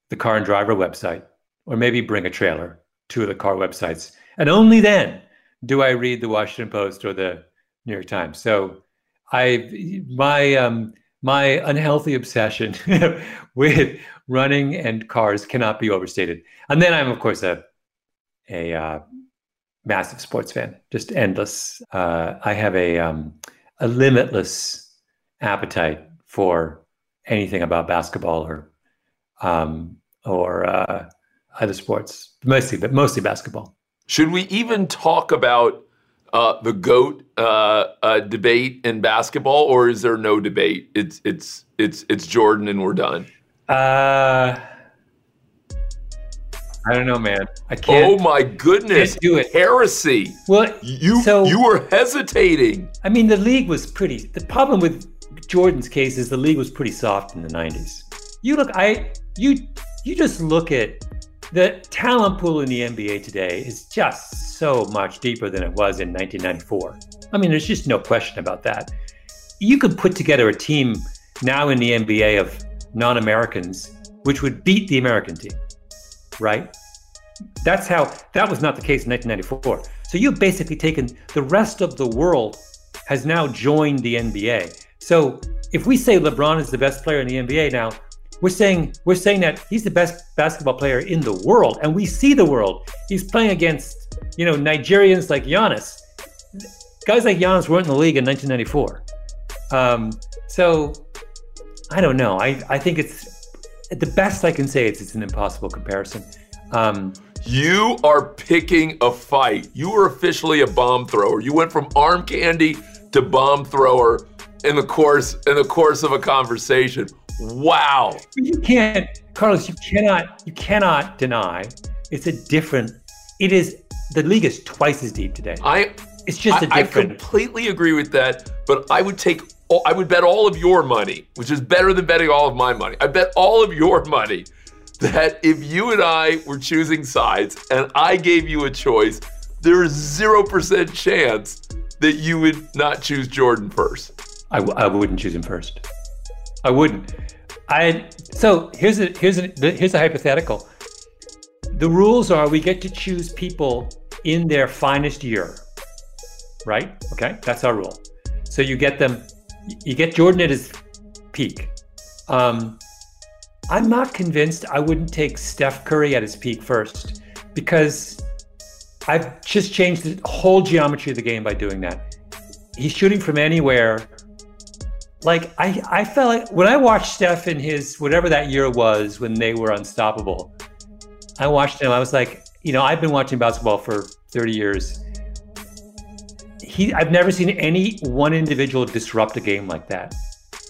the car and driver website, or maybe bring a trailer, two of the car websites. And only then do I read the Washington Post or the New York Times. So I my um, my unhealthy obsession with running and cars cannot be overstated. And then I'm of course a a uh, massive sports fan, just endless. Uh, I have a um, a limitless appetite for anything about basketball or um, or uh, other sports, mostly but mostly basketball. Should we even talk about uh, the goat uh, uh, debate in basketball, or is there no debate? It's it's it's it's Jordan, and we're done. Uh, I don't know, man. I can't. Oh my goodness! Do it. Heresy. Well, you so- you were hesitating. I mean, the league was pretty. The problem with Jordan's case is the league was pretty soft in the '90s. You look, I you you just look at the talent pool in the NBA today is just so much deeper than it was in 1994. I mean, there's just no question about that. You could put together a team now in the NBA of non-Americans, which would beat the American team, right? That's how that was not the case in 1994. So you've basically taken the rest of the world has now joined the NBA. So if we say LeBron is the best player in the NBA now, we're saying we're saying that he's the best basketball player in the world, and we see the world. He's playing against you know Nigerians like Giannis. Guys like Giannis weren't in the league in 1994. Um, so I don't know. I I think it's the best I can say. It's it's an impossible comparison. Um, You are picking a fight. You are officially a bomb thrower. You went from arm candy to bomb thrower in the course in the course of a conversation. Wow. You can't, Carlos. You cannot. You cannot deny it's a different. It is the league is twice as deep today. I. It's just a I, I different. I completely agree with that, but I would take. all- I would bet all of your money, which is better than betting all of my money. I bet all of your money that if you and I were choosing sides and I gave you a choice, there is zero percent chance that you would not choose Jordan first. I, w- I wouldn't choose him first. I wouldn't. I so here's a here's a here's a hypothetical. The rules are we get to choose people in their finest year, right? Okay, that's our rule. So you get them, you get Jordan at his peak. Um, I'm not convinced I wouldn't take Steph Curry at his peak first because I've just changed the whole geometry of the game by doing that. He's shooting from anywhere like I, I felt like when I watched Steph in his whatever that year was when they were unstoppable, I watched him. I was like, you know, I've been watching basketball for 30 years. He, I've never seen any one individual disrupt a game like that.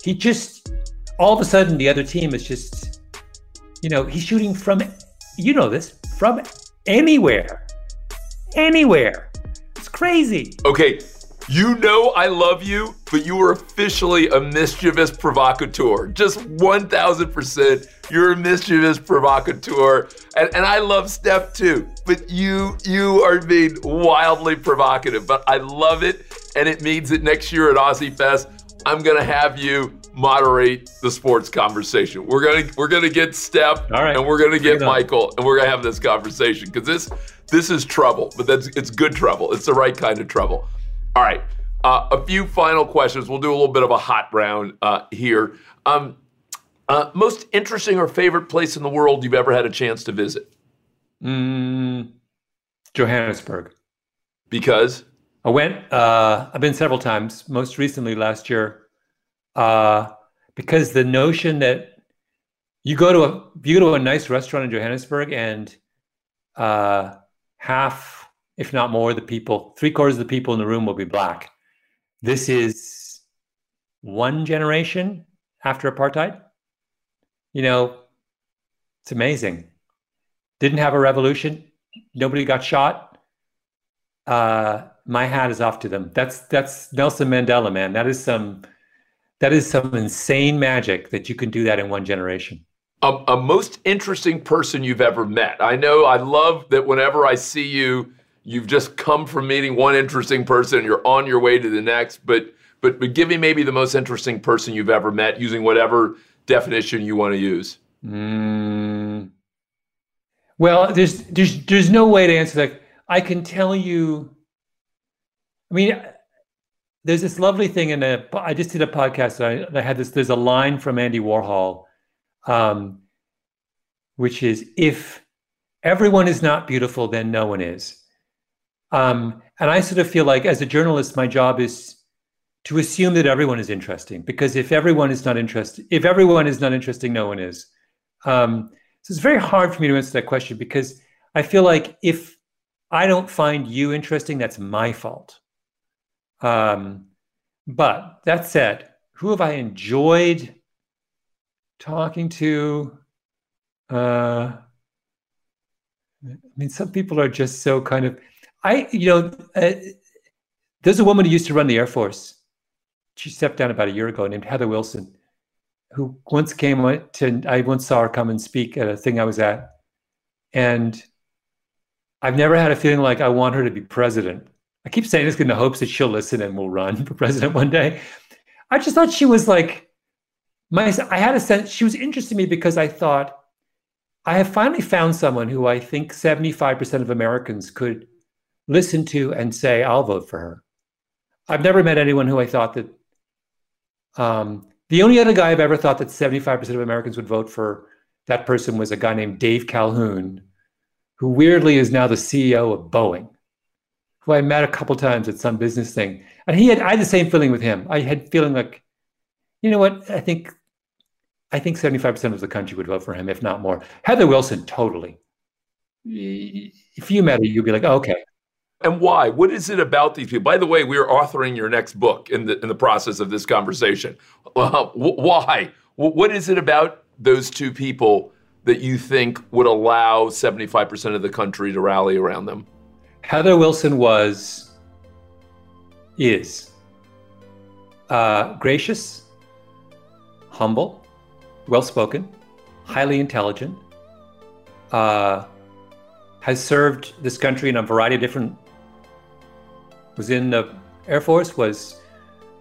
He just, all of a sudden, the other team is just, you know, he's shooting from, you know, this from anywhere, anywhere. It's crazy. Okay, you know I love you, but you are officially a mischievous provocateur. Just 1000%. You're a mischievous provocateur. And, and I love Steph too, but you you are being wildly provocative. But I love it, and it means that next year at OZY Fest, I'm gonna have you moderate the sports conversation. We're gonna we're gonna get Steph and we're gonna get. Michael and we're gonna have this conversation because this this is trouble, but that's it's good trouble. It's the right kind of trouble. All right. Uh, a few final questions. We'll do a little bit of a hot round uh, here. Um, uh, most interesting or favorite place in the world you've ever had a chance to visit? Mm, Johannesburg. Because I went. Uh, I've been several times. Most recently last year, uh, because the notion that you go to a you go to a nice restaurant in Johannesburg and uh, half, if not more, the people, three quarters of the people in the room will be black. This is one generation after apartheid. You know, it's amazing. Didn't have a revolution. Nobody got shot. Uh, my hat is off to them. That's that's Nelson Mandela, man. That is some that is some insane magic that you can do that in one generation. a, a most interesting person you've ever met. I know I love that whenever I see you, you've just come from meeting one interesting person you're on your way to the next. But but but give me maybe the most interesting person you've ever met using whatever definition you want to use. Mm. Well, there's there's there's no way to answer that. I can tell you. I mean, there's this lovely thing in a. I just did a podcast. I, I had this. There's a line from Andy Warhol, um, which is if everyone is not beautiful, then no one is. Um, and I sort of feel like, as a journalist, my job is to assume that everyone is interesting because if everyone is not interested, if everyone is not interesting, no one is. Um, so it's very hard for me to answer that question because I feel like if I don't find you interesting, that's my fault. Um, but that said, who have I enjoyed talking to? Uh, I mean, some people are just so kind of. I, you know, uh, there's a woman who used to run the Air Force. She stepped down about a year ago, named Heather Wilson, who once came to. I once saw her come and speak at a thing I was at, and I've never had a feeling like I want her to be president. I keep saying this in the hopes that she'll listen and will run for president one day. I just thought she was like my. I had a sense she was interesting to me because I thought I have finally found someone who I think 75% of Americans could listen to and say, I'll vote for her. I've never met anyone who I thought that. Um, the only other guy I've ever thought that 75% of Americans would vote for that person was a guy named Dave Calhoun, who weirdly is now the CEO of Boeing, who I met a couple times at some business thing. And he had I had the same feeling with him. I had feeling like, you know what, I think I think 75% of the country would vote for him, if not more. Heather Wilson, totally. If you met her, you'd be like, okay. And why? What is it about these people? By the way, we are authoring your next book in the in the process of this conversation. Uh, why? What is it about those two people that you think would allow 75% of the country to rally around them? Heather Wilson was, is uh, gracious, humble, well spoken, highly intelligent, uh, has served this country in a variety of different. Was in the Air Force, was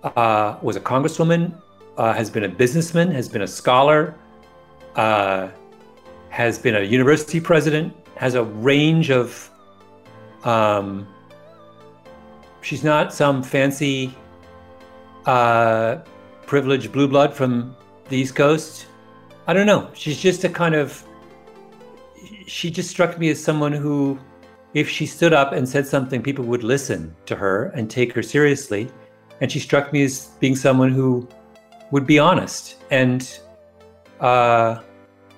uh, was a congresswoman, uh, has been a businessman, has been a scholar, uh, has been a university president, has a range of. Um, she's not some fancy, uh, privileged blue blood from the East Coast. I don't know. She's just a kind of. She just struck me as someone who, if she stood up and said something, people would listen to her and take her seriously. And she struck me as being someone who would be honest and uh,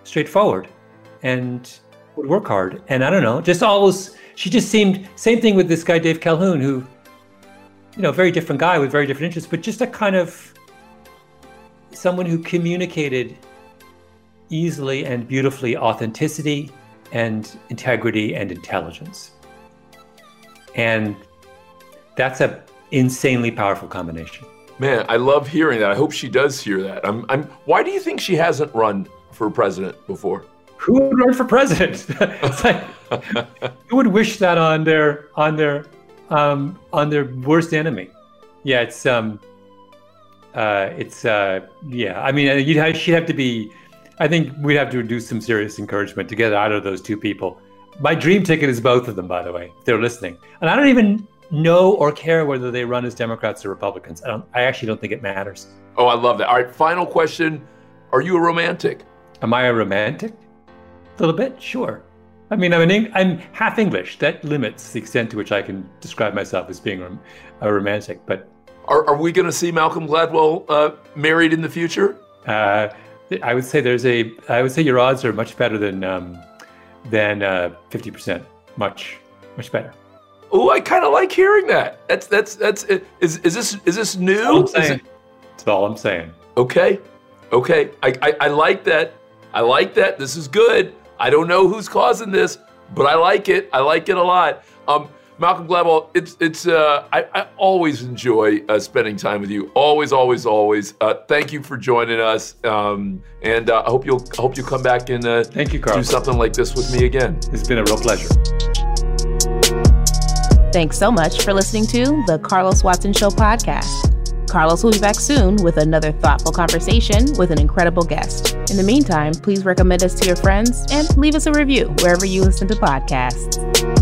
straightforward and would work hard. And I don't know, just always, she just seemed, same thing with this guy, Dave Calhoun, who, you know, very different guy with very different interests, but just a kind of someone who communicated easily and beautifully authenticity and integrity and intelligence. And that's an insanely powerful combination. Man, I love hearing that. I hope she does hear that. I'm, I'm, why do you think she hasn't run for president before? Who would run for president? like, who would wish that on their on their um, on their worst enemy? Yeah, it's um, uh, it's uh, yeah. I mean, you'd have, she'd have to be I think we'd have to do some serious encouragement to get out of those two people. My dream ticket is both of them, by the way, if they're listening. And I don't even know or care whether they run as Democrats or Republicans. I don't. I actually don't think it matters. Oh, I love that. All right, final question: Are you a romantic? Am I a romantic? A little bit, sure. I mean, I'm an, I'm half English. That limits the extent to which I can describe myself as being a romantic. But are, are we going to see Malcolm Gladwell uh, married in the future? Uh, I would say there's a. I would say your odds are much better than um, than uh, fifty uh, percent. Much much better. Oh, I kind of like hearing that. That's that's that's. Is is this is this new? That's all, that's all I'm saying. Okay, okay. I, I I like that. I like that. This is good. I don't know who's causing this, but I like it. I like it a lot. Um, Malcolm Gladwell, it's it's uh, I, I always enjoy uh, spending time with you. Always, always, always. Uh, thank you for joining us, um, and uh, I hope you'll I hope you come back and uh, thank you, Carl. Do something like this with me again. It's been a real pleasure. Thanks so much for listening to the Carlos Watson Show podcast. Carlos will be back soon with another thoughtful conversation with an incredible guest. In the meantime, please recommend us to your friends and leave us a review wherever you listen to podcasts.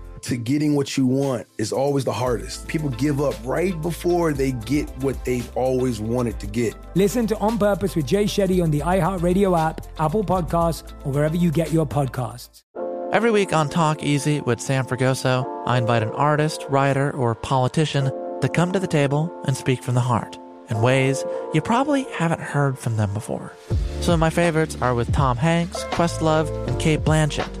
to getting what you want is always the hardest. People give up right before they get what they've always wanted to get. Listen to On Purpose with Jay Shetty on the iHeartRadio app, Apple Podcasts, or wherever you get your podcasts. Every week on Talk Easy with Sam Fragoso, I invite an artist, writer, or politician to come to the table and speak from the heart in ways you probably haven't heard from them before. Some of my favorites are with Tom Hanks, Questlove, and Cate Blanchett.